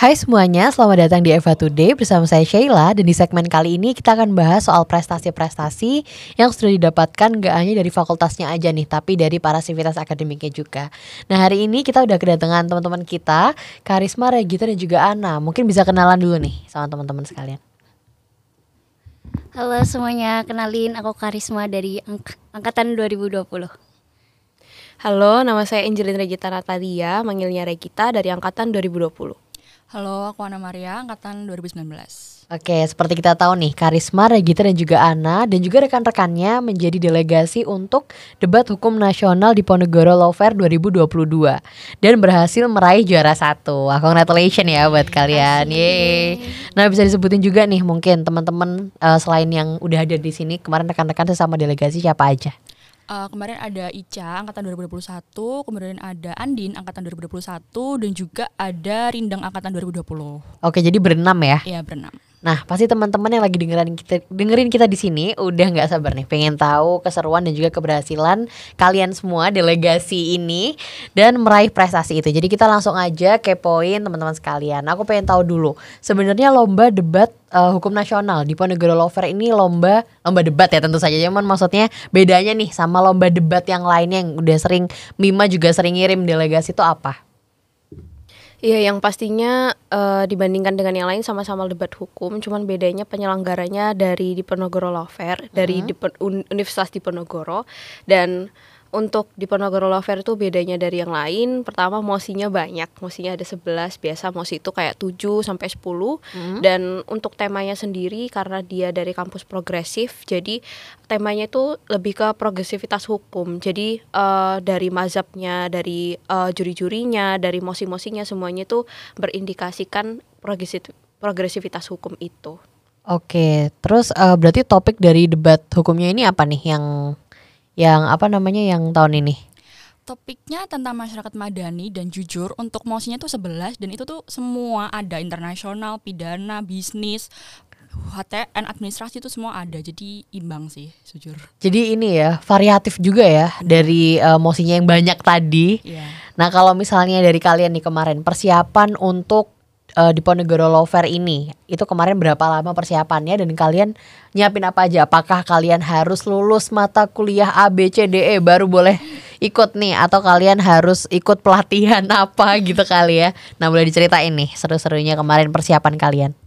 Hai semuanya, selamat datang di Eva Today bersama saya Sheila dan di segmen kali ini kita akan bahas soal prestasi-prestasi yang sudah didapatkan gak hanya dari fakultasnya aja nih, tapi dari para sivitas akademiknya juga. Nah hari ini kita udah kedatangan teman-teman kita, Karisma, Regita dan juga Ana. Mungkin bisa kenalan dulu nih sama teman-teman sekalian. Halo semuanya, kenalin aku Karisma dari ang angkatan 2020. Halo, nama saya Angelin Regita Natalia, manggilnya Regita dari angkatan 2020. Halo, aku Ana Maria, angkatan 2019. Oke, seperti kita tahu nih, Karisma, Regita dan juga Ana dan juga rekan-rekannya menjadi delegasi untuk debat hukum nasional di Ponegoro Law Fair 2022 dan berhasil meraih juara satu. Wah, congratulations ya buat kalian. Yeay. Nah, bisa disebutin juga nih mungkin teman-teman uh, selain yang udah ada di sini kemarin rekan-rekan sesama delegasi siapa aja? Uh, kemarin ada Ica angkatan 2021, kemudian ada Andin angkatan 2021 dan juga ada Rindang angkatan 2020. Oke, jadi berenam ya? Iya, berenam. Nah, pasti teman-teman yang lagi dengerin kita dengerin kita di sini udah nggak sabar nih pengen tahu keseruan dan juga keberhasilan kalian semua delegasi ini dan meraih prestasi itu. Jadi kita langsung aja kepoin teman-teman sekalian. Aku pengen tahu dulu, sebenarnya lomba debat uh, hukum nasional di Ponegoro Lover ini lomba lomba debat ya tentu saja. Cuman maksudnya bedanya nih sama lomba debat yang lainnya yang udah sering Mima juga sering ngirim delegasi itu apa? Iya, yang pastinya uh, dibandingkan dengan yang lain sama-sama debat hukum, cuman bedanya penyelenggaranya dari Diponegoro Law Fair, dari uh -huh. di Universitas Diponegoro dan untuk di Ponorogo Love Fair itu bedanya dari yang lain. Pertama mosinya banyak, mosinya ada 11, biasa mosi itu kayak 7 sampai 10. Hmm. Dan untuk temanya sendiri karena dia dari kampus progresif, jadi temanya itu lebih ke progresivitas hukum. Jadi uh, dari mazhabnya, dari uh, juri-jurinya, dari mosi-mosinya semuanya itu berindikasikan progresif progresivitas hukum itu. Oke, terus uh, berarti topik dari debat hukumnya ini apa nih yang yang apa namanya yang tahun ini? Topiknya tentang masyarakat madani dan jujur untuk mosinya tuh 11 dan itu tuh semua ada internasional, pidana, bisnis, HTN administrasi itu semua ada jadi imbang sih jujur. Jadi ini ya variatif juga ya hmm. dari uh, mosinya yang banyak tadi. Yeah. Nah kalau misalnya dari kalian nih kemarin persiapan untuk uh, di Ponegoro Law Fair ini. Itu kemarin berapa lama persiapannya dan kalian nyiapin apa aja? Apakah kalian harus lulus mata kuliah A B C D E baru boleh ikut nih? Atau kalian harus ikut pelatihan apa gitu kali ya? Nah boleh diceritain nih seru-serunya kemarin persiapan kalian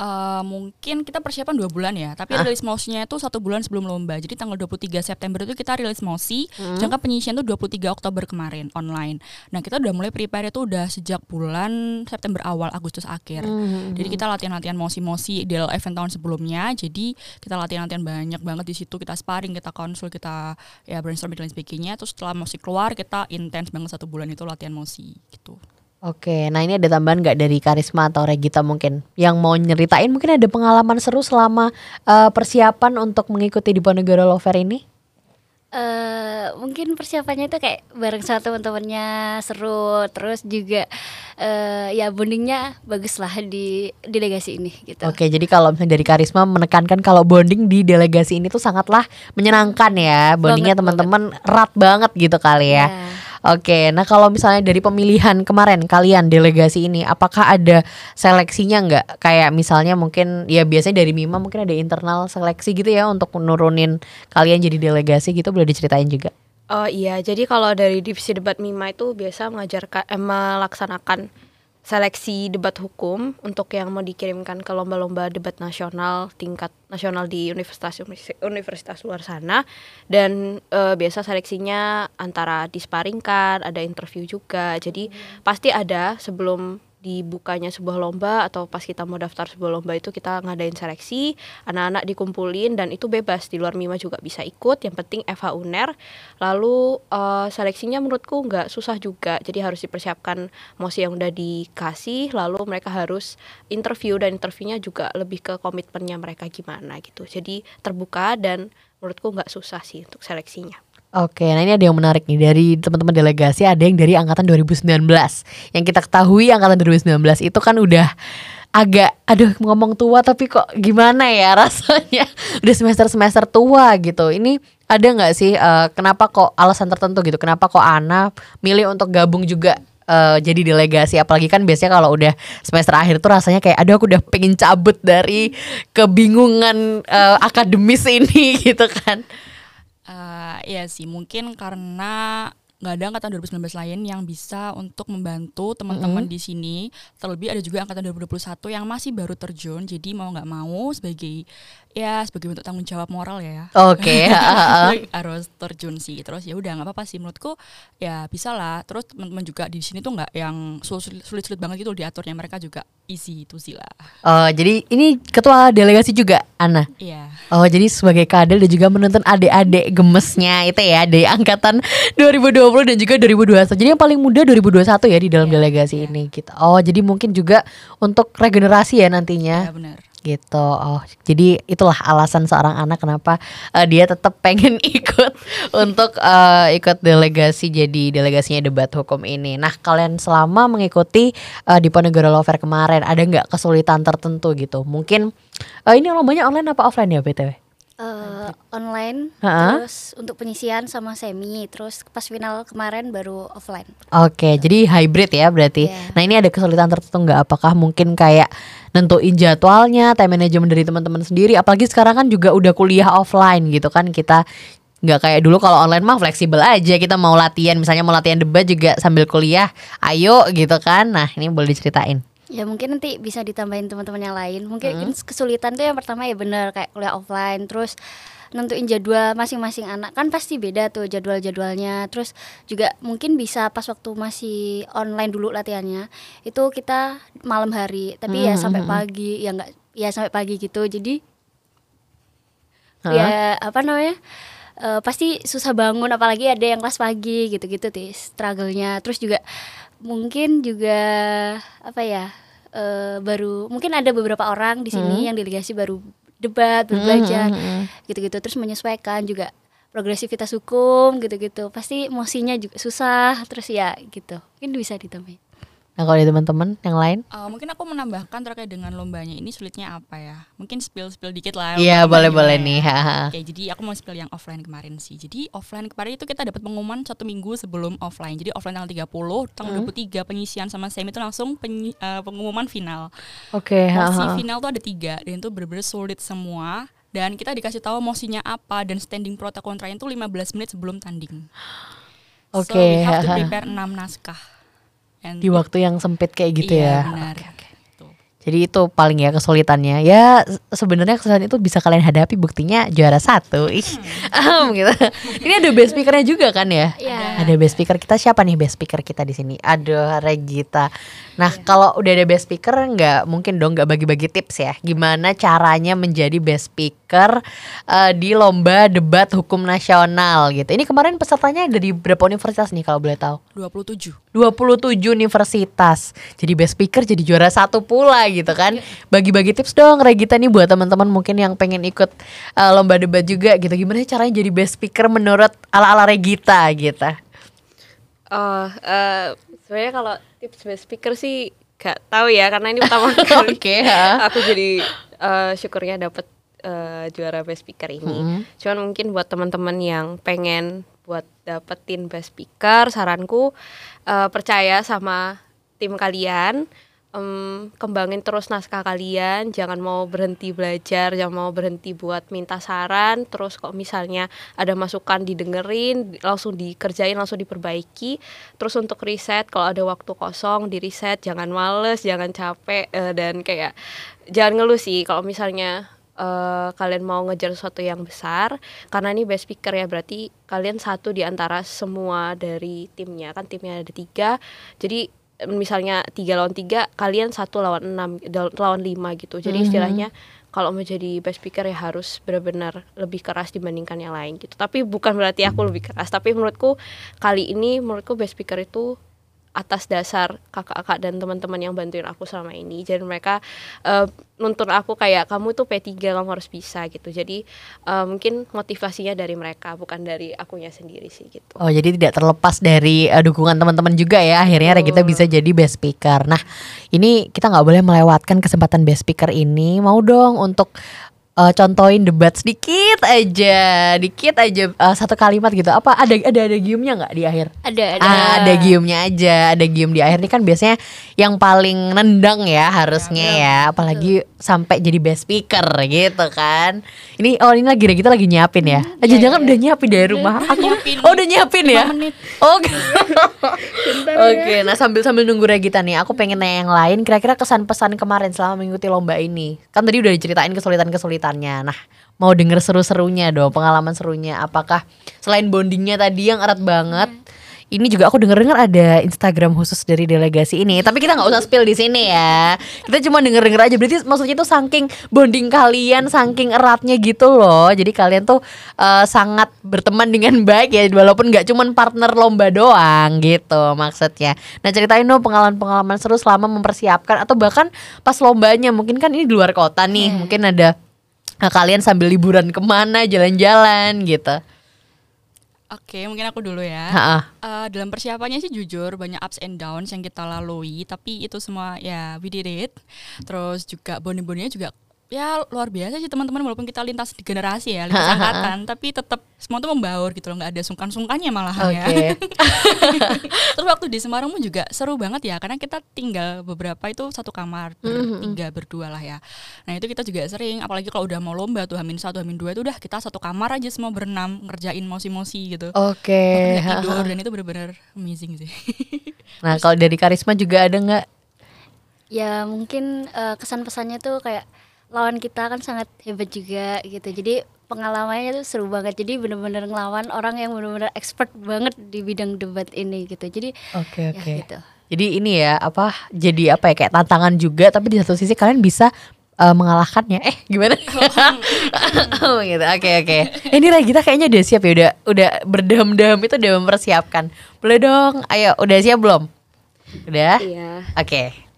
Uh, mungkin kita persiapan dua bulan ya, tapi ah. rilis mosinya itu satu bulan sebelum lomba. Jadi tanggal 23 September itu kita rilis mosi, hmm. jangka penyisian itu 23 Oktober kemarin online. Nah kita udah mulai prepare itu udah sejak bulan September awal Agustus akhir. Hmm. Jadi kita latihan-latihan mosi-mosi di event tahun sebelumnya. Jadi kita latihan-latihan banyak banget di situ. Kita sparring, kita konsul, kita ya brainstorming dan sebagainya. Terus setelah mosi keluar kita intens banget satu bulan itu latihan mosi gitu. Oke, nah ini ada tambahan nggak dari Karisma atau Regita mungkin yang mau nyeritain mungkin ada pengalaman seru selama uh, persiapan untuk mengikuti di Ponegoro Lover ini? Uh, mungkin persiapannya itu kayak bareng sama teman-temannya seru, terus juga uh, ya bondingnya bagus lah di delegasi ini gitu. Oke, jadi kalau misalnya dari Karisma menekankan kalau bonding di delegasi ini tuh sangatlah menyenangkan ya, bondingnya teman-teman erat banget gitu kali ya. Yeah Oke, nah kalau misalnya dari pemilihan kemarin kalian delegasi ini, apakah ada seleksinya nggak? Kayak misalnya mungkin ya biasanya dari Mima mungkin ada internal seleksi gitu ya untuk menurunin kalian jadi delegasi gitu, boleh diceritain juga? Oh iya, jadi kalau dari divisi debat Mima itu biasa mengajarkan eh, melaksanakan seleksi debat hukum untuk yang mau dikirimkan ke lomba-lomba debat nasional tingkat nasional di universitas universitas luar sana dan e, biasa seleksinya antara disparingkan ada interview juga jadi hmm. pasti ada sebelum dibukanya sebuah lomba atau pas kita mau daftar sebuah lomba itu kita ngadain seleksi anak-anak dikumpulin dan itu bebas di luar Mima juga bisa ikut yang penting FH UNER. Lalu uh, seleksinya menurutku nggak susah juga jadi harus dipersiapkan mosi yang udah dikasih lalu mereka harus interview dan interviewnya juga lebih ke komitmennya mereka gimana gitu. Jadi terbuka dan menurutku nggak susah sih untuk seleksinya Oke, nah ini ada yang menarik nih dari teman-teman delegasi ada yang dari angkatan 2019. Yang kita ketahui angkatan 2019 itu kan udah agak aduh ngomong tua tapi kok gimana ya rasanya udah semester-semester tua gitu. Ini ada nggak sih uh, kenapa kok alasan tertentu gitu? Kenapa kok Ana milih untuk gabung juga eh, jadi delegasi apalagi kan biasanya kalau udah semester akhir tuh rasanya kayak aduh aku udah pengen cabut dari kebingungan eh, akademis ini gitu kan. Eh, iya sih mungkin karena nggak ada angkatan 2019 lain yang bisa untuk membantu teman-teman di sini. Terlebih ada juga angkatan 2021 yang masih baru terjun. Jadi mau nggak mau sebagai ya sebagai bentuk tanggung jawab moral ya. Oke, ha-ha. harus terjun sih. Terus ya udah nggak apa-apa sih menurutku ya bisa lah. Terus teman-teman juga di sini tuh nggak yang sulit- sulit-sulit banget gitu diaturnya mereka juga easy itu sih lah. Oh, jadi ini ketua delegasi juga Ana. Iya. Oh jadi sebagai kadel dan juga menuntun adik-adik gemesnya itu ya dari angkatan 2020 dan juga 2021. Jadi yang paling muda 2021 ya di dalam Iya, delegasi iya. ini gitu. Oh jadi mungkin juga untuk regenerasi ya nantinya Ya benar. gitu. Oh jadi itulah alasan seorang anak kenapa eh, dia tetap pengen ikut untuk eh, ikut delegasi jadi delegasinya debat hukum ini. Nah kalian selama mengikuti eh, di Ponegoro Law Fair kemarin ada nggak kesulitan tertentu gitu? Mungkin eh, ini lombanya online apa offline ya btw? Eh, online Ha-ha. terus untuk penyisian sama semi terus pas final kemarin baru offline Oke, jadi hybrid ya berarti. Iya. Nah ini ada kesulitan tertentu nggak? Apakah mungkin kayak nentuin jadwalnya, time management dari teman-teman sendiri? Apalagi sekarang kan juga udah kuliah offline gitu kan kita nggak kayak dulu kalau online mah fleksibel aja kita mau latihan misalnya mau latihan debat juga sambil kuliah ayo gitu kan nah ini boleh diceritain ya mungkin nanti bisa ditambahin teman-teman yang lain. Mungkin kesulitan tuh yang pertama ya bener kayak kuliah offline terus nentuin jadwal masing-masing anak. Kan pasti beda tuh jadwal-jadwalnya. Terus juga mungkin bisa pas waktu masih online dulu latihannya itu kita malam hari. Tapi ya sampai pagi ya enggak ya sampai pagi gitu. Jadi ya apa namanya eh, pasti susah bangun. Apalagi ada yang kelas pagi gitu-gitu sih struggle-nya. Terus juga mungkin juga apa ya eh, baru mungkin ada beberapa orang di sini yang delegasi baru debat baru belajar gitu-gitu. Terus menyesuaikan juga progresivitas hukum gitu-gitu. Pasti emosinya juga susah terus ya gitu. Mungkin bisa ditambahin nah kalau dari teman-teman yang lain Eh, mungkin aku menambahkan terkait dengan lombanya ini sulitnya apa ya? Mungkin spill spill dikit lah. iya boleh lombanya boleh gimana nih ya. Oke, jadi aku mau spill yang offline kemarin sih. Jadi offline kemarin itu kita dapat pengumuman satu minggu sebelum offline. Jadi offline tanggal 30, tanggal 23 penyisian sama semi itu langsung penyi- eh, pengumuman final. oke Mosi haha. final tuh ada tiga dan itu bener-bener sulit semua. Dan kita dikasih tahu mosinya apa dan standing pro kontranya itu 15 menit sebelum tanding. So Oke, we have to prepare 6 naskah. And di waktu yang sempit kayak gitu ya iya, benar. Gitu. Jadi itu paling ya kesulitannya. Ya se- sebenarnya kesulitan itu bisa kalian hadapi buktinya juara satu. Ih, ahem, gitu. Ini ada best speakernya juga kan ya? Iya. Ada best speaker kita siapa nih best speaker kita di sini? Ada Regita. Nah kalau udah ada best speaker nggak mungkin dong nggak bagi-bagi tips ya. Gimana caranya menjadi best speaker eh, di lomba debat hukum nasional gitu. Ini kemarin pesertanya dari berapa universitas nih kalau boleh tahu? 27. 27 universitas. Jadi best speaker jadi juara satu pula gitu kan. Bagi-bagi tips dong Regita nih buat teman-teman mungkin yang pengen ikut uh, lomba debat juga gitu. Gimana caranya jadi best speaker menurut ala-ala Regita gitu. Oh, eh, sebenarnya kalau tips best speaker sih gak tahu ya karena ini pertama kali Oke, ha. aku jadi eh, syukurnya dapet eh, juara best speaker ini. Cuman mungkin buat teman-teman yang pengen buat dapetin best speaker, saranku eh, percaya sama tim kalian. Em, kembangin terus naskah kalian, jangan mau berhenti belajar, jangan mau berhenti buat minta saran. Terus kok misalnya ada masukan didengerin, langsung dikerjain, langsung diperbaiki. Terus untuk riset, kalau ada waktu kosong di riset, jangan males, jangan capek eh, dan kayak jangan ngeluh sih kalau misalnya eh, kalian mau ngejar sesuatu yang besar karena ini best speaker ya berarti kalian satu di antara semua dari timnya kan timnya ada tiga jadi misalnya tiga lawan tiga kalian satu lawan enam lawan lima gitu. Jadi istilahnya kalau mau jadi best speaker ya harus benar-benar lebih keras dibandingkan yang lain gitu. Tapi bukan berarti aku lebih keras tapi menurutku kali ini menurutku best speaker itu atas dasar kakak-kakak dan teman-teman yang bantuin aku selama ini. Jadi mereka eh, nuntun aku kayak kamu tuh P3 kamu harus bisa gitu. Jadi eh, mungkin motivasinya dari mereka bukan dari akunya sendiri sih gitu. Oh jadi tidak terlepas dari uh, dukungan teman-teman juga ya. Akhirnya Regita bisa jadi best speaker. Nah ini kita nggak boleh melewatkan kesempatan best speaker ini. Mau dong untuk eh, contohin debat sedikit aja, dikit aja eh, satu kalimat gitu. Apa ada ada ada giumnya nggak di akhir? Ada ada. Ah, ada giumnya aja, ada gium di akhir ini kan biasanya yang paling nendang ya harusnya ya, apalagi sampai jadi best speaker gitu kan. Ini oh ini lagi kita lagi nyiapin ya. Aja jangan udah nyiapin dari rumah. Aku nyiapin. oh udah nyiapin ya. Menit. Oke. Oke, nah sambil sambil nunggu Regita nih, aku pengen nanya yang lain. Kira-kira kesan pesan kemarin selama mengikuti lomba ini. Kan tadi udah diceritain kesulitan Nah, mau denger seru-serunya dong, pengalaman serunya. Apakah selain bondingnya tadi yang erat banget, ini juga aku denger-dengar ada Instagram khusus dari delegasi ini. Tapi kita nggak usah spill di sini ya. Kita cuma denger-denger aja. Berarti maksudnya itu saking bonding kalian, saking eratnya gitu loh. Jadi kalian tuh eh, sangat berteman dengan baik ya, walaupun nggak cuma partner lomba doang gitu maksudnya. Nah ceritain dong pengalaman-pengalaman seru selama mempersiapkan atau bahkan pas lombanya. Mungkin kan ini di luar kota nih, mungkin ada eh, kalian sambil liburan ke mana, jalan-jalan gitu. Oke, mungkin aku dulu ya. Ha-ha. Eh, dalam persiapannya sih jujur banyak ups and downs yang kita lalui, tapi itu semua ya we did it. Terus juga bonding-bondingnya juga ya luar biasa sih teman-teman walaupun kita lintas di generasi ya, lintas angkatan, tapi tetap semua tuh membaur gitu loh, nggak ada sungkan-sungkannya malahan ya. Oke. Terus waktu di Semarang pun juga seru banget ya karena kita tinggal beberapa itu satu kamar bertiga berdua lah ya. Nah itu kita juga sering apalagi kalau udah mau lomba tuh Hamin satu Hamin dua itu udah kita satu kamar aja semua berenam ngerjain mosi-mosi gitu. Oke. Nggak tidur dan itu benar-benar amazing sih. Nah kalau dari karisma juga ada nggak? Ya mungkin eh, kesan pesannya tuh kayak lawan kita kan sangat hebat juga gitu. Jadi pengalamannya tuh seru banget. Jadi bener-bener ngelawan orang yang bener-bener expert banget di bidang debat ini gitu. Jadi Oke ya oke. gitu. Jadi ini ya apa? Jadi apa ya kayak tantangan juga, tapi di satu sisi kalian bisa eh, mengalahkannya. Eh gimana? oh gitu. Oke oke. Eh, Ini Regita kayaknya udah siap ya. Udah udah berdam-dam itu udah mempersiapkan. Boleh dong. Ayo udah siap belum? Udah. Iya. Oke.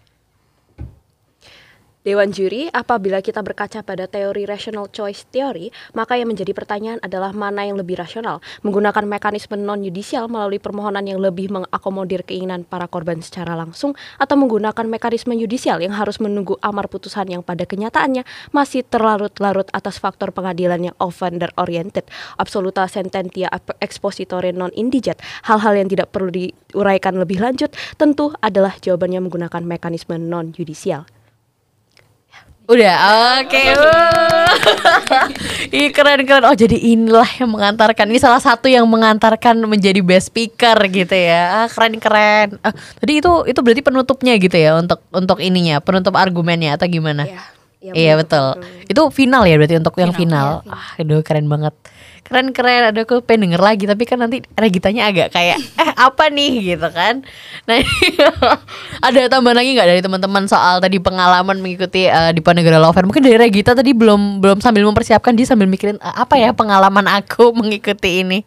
Dewan juri, apabila kita berkaca pada teori rational choice theory, maka yang menjadi pertanyaan adalah mana yang lebih rasional, menggunakan mekanisme non-yudisial melalui permohonan yang lebih mengakomodir keinginan para korban secara langsung, atau menggunakan mekanisme yudisial yang harus menunggu amar putusan yang pada kenyataannya masih terlarut-larut atas faktor pengadilan yang offender-oriented, absoluta sententia expositore non-indigent, hal-hal yang tidak perlu diuraikan lebih lanjut, tentu adalah jawabannya menggunakan mekanisme non-yudisial. Udah, oke. Ih keren keren. Oh jadi inilah yang mengantarkan. Ini salah satu yang mengantarkan menjadi best speaker gitu ya. Ah, keren keren. Ah, tadi itu itu berarti penutupnya gitu ya untuk untuk ininya, penutup argumennya atau gimana? Ya, iya betul. Itu final ya berarti untuk yang Final, final. Ah, aduh keren banget. Keren keren. Aduh aku pengen denger lagi tapi kan nanti Regitanya agak kayak eh apa nih gitu kan. Nah ada tambahan lagi nggak dari teman-teman soal tadi pengalaman mengikuti eh, di Panegara Lover? Mungkin dari Regita tadi belum belum sambil mempersiapkan dia sambil mikirin "Eh, apa ya pengalaman aku mengikuti ini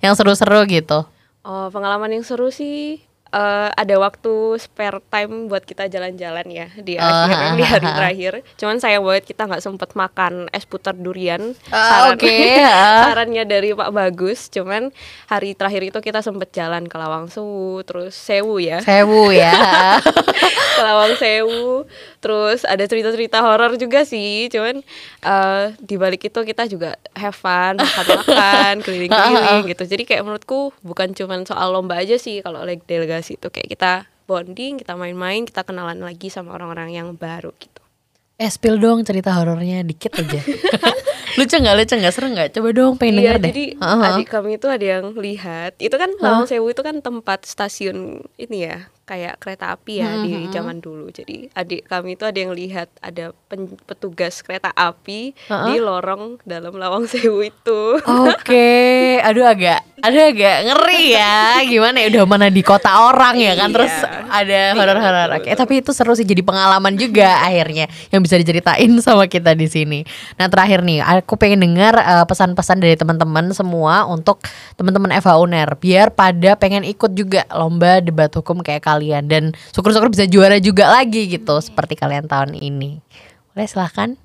yang seru-seru gitu. Oh, pengalaman yang seru sih eh, ada waktu spare time buat kita jalan-jalan ya di Oh, akhir di hari ha, ha. terakhir. Cuman sayang banget kita nggak sempet makan es putar durian. Ah, Saran- oke, ha. sarannya dari Pak Bagus. Cuman hari terakhir itu kita sempet jalan ke Lawang Sewu, terus Sewu ya. Sewu ya. ke Lawang Sewu. Terus ada cerita-cerita horor juga sih. Cuman eh di balik itu kita juga have fun, makan-makan, keliling-keliling gitu. Jadi kayak menurutku bukan cuman soal lomba aja sih kalau like delegasi itu kayak kita bonding, kita main-main, kita kenalan lagi sama orang-orang yang baru gitu. eh spill dong cerita horornya dikit aja. lucu nggak lucu nggak seru nggak? Coba dong pengen Iya, denger deh. jadi Heeh. adik kami itu ada yang lihat. Itu kan Lawang Sewu itu kan tempat stasiun ini ya, kayak kereta api ya di zaman dulu. Jadi adik kami itu ada yang lihat ada pen- petugas kereta api di lorong dalam Lawang Sewu itu. Oke, aduh agak, aduh agak ngeri ya. Gimana ya udah mana di kota orang ya kan, terus Iya. ada horor-horor. Oke, tapi itu seru sih jadi pengalaman juga akhirnya yang bisa diceritain sama kita di sini. Nah terakhir nih, aku pengen dengar eh, pesan-pesan dari teman-teman semua untuk teman-teman Eva Uner, biar pada pengen ikut juga lomba debat hukum kayak kalian dan syukur-syukur bisa juara juga lagi gitu seperti kalian tahun ini. Boleh silahkan.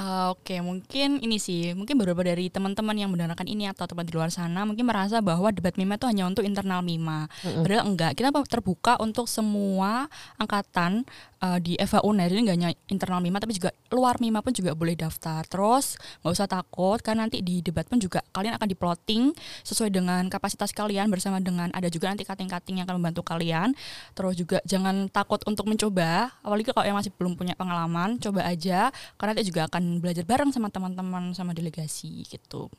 Uh, Oke, mungkin ini sih, mungkin beberapa dari teman-teman yang mendengarkan ini atau teman di luar sana mungkin merasa bahwa debat Mima itu hanya untuk internal Mima. Mm-mm. Padahal enggak, kita terbuka untuk semua angkatan uh, di FA UNER ini enggak hanya internal Mima tapi juga luar Mima pun juga boleh daftar. Terus nggak usah takut karena nanti di debat pun juga kalian akan diploting sesuai dengan kapasitas kalian bersama dengan ada juga nanti kating-kating yang akan membantu kalian. Terus juga jangan takut untuk mencoba, apalagi kalau yang masih belum punya pengalaman, coba aja karena nanti juga akan belajar bareng sama teman-teman sama delegasi gitu.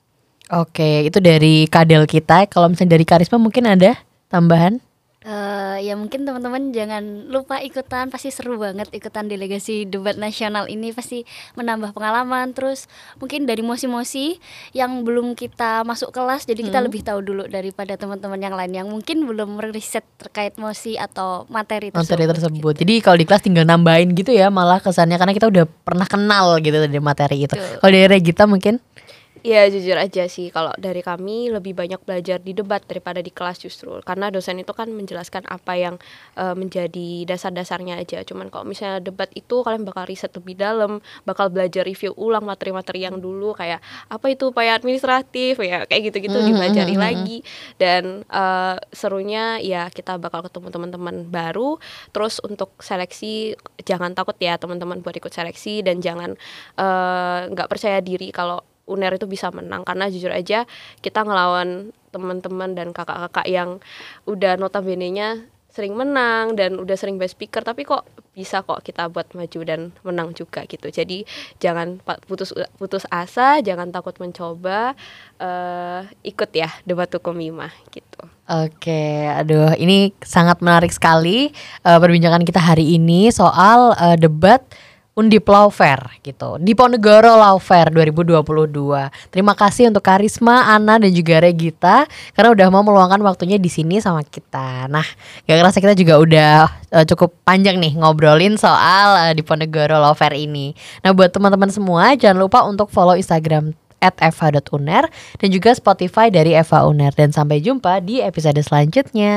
Oke, itu dari kadel kita. Kalau misalnya dari karisma mungkin ada tambahan? Eh, ya mungkin teman-teman jangan lupa ikutan pasti seru banget ikutan delegasi debat nasional ini pasti menambah pengalaman terus mungkin dari mosi-mosi yang belum kita masuk kelas jadi kita Hmm. lebih tahu dulu daripada teman-teman yang lain yang mungkin belum riset terkait mosi atau materi tersebut. materi tersebut. Jadi kalau di kelas tinggal nambahin gitu ya malah kesannya karena kita udah pernah kenal gitu dari materi itu. Kalau dari Regita mungkin Ya jujur aja sih. Kalau dari kami lebih banyak belajar di debat daripada di kelas justru. Karena dosen itu kan menjelaskan apa yang eh, menjadi dasar-dasarnya aja. Cuman kalau misalnya debat itu kalian bakal riset lebih dalam bakal belajar review ulang materi-materi yang dulu. Kayak apa itu upaya administratif? Ya kayak gitu-gitu Mhm, dipelajari mhm, mhm. lagi. dan eh, serunya ya kita bakal ketemu teman-teman baru. Terus untuk seleksi jangan takut ya teman-teman buat ikut seleksi. Dan jangan eh, nggak percaya diri kalau UNER itu bisa menang. Karena jujur aja kita ngelawan teman-teman dan kakak-kakak yang udah notabene-nya sering menang dan udah sering best speaker tapi kok bisa kok kita buat maju dan menang juga gitu. Jadi jangan putus putus asa jangan takut mencoba eh ikut ya debat hukum gitu. Oke, aduh ini sangat menarik sekali eh, perbincangan kita hari ini soal eh, debat Undip Lawfare gitu di Ponegoro Lawfare 2022. Terima kasih untuk Karisma, Ana dan juga Regita karena udah mau meluangkan waktunya di sini sama kita. Nah, gak kerasa kita juga udah eh, cukup panjang nih ngobrolin soal eh, di Ponegoro Lawfare ini. Nah, buat teman-teman semua jangan lupa untuk follow Instagram eva.uner dan juga Spotify dari Eva Uner dan sampai jumpa di episode selanjutnya.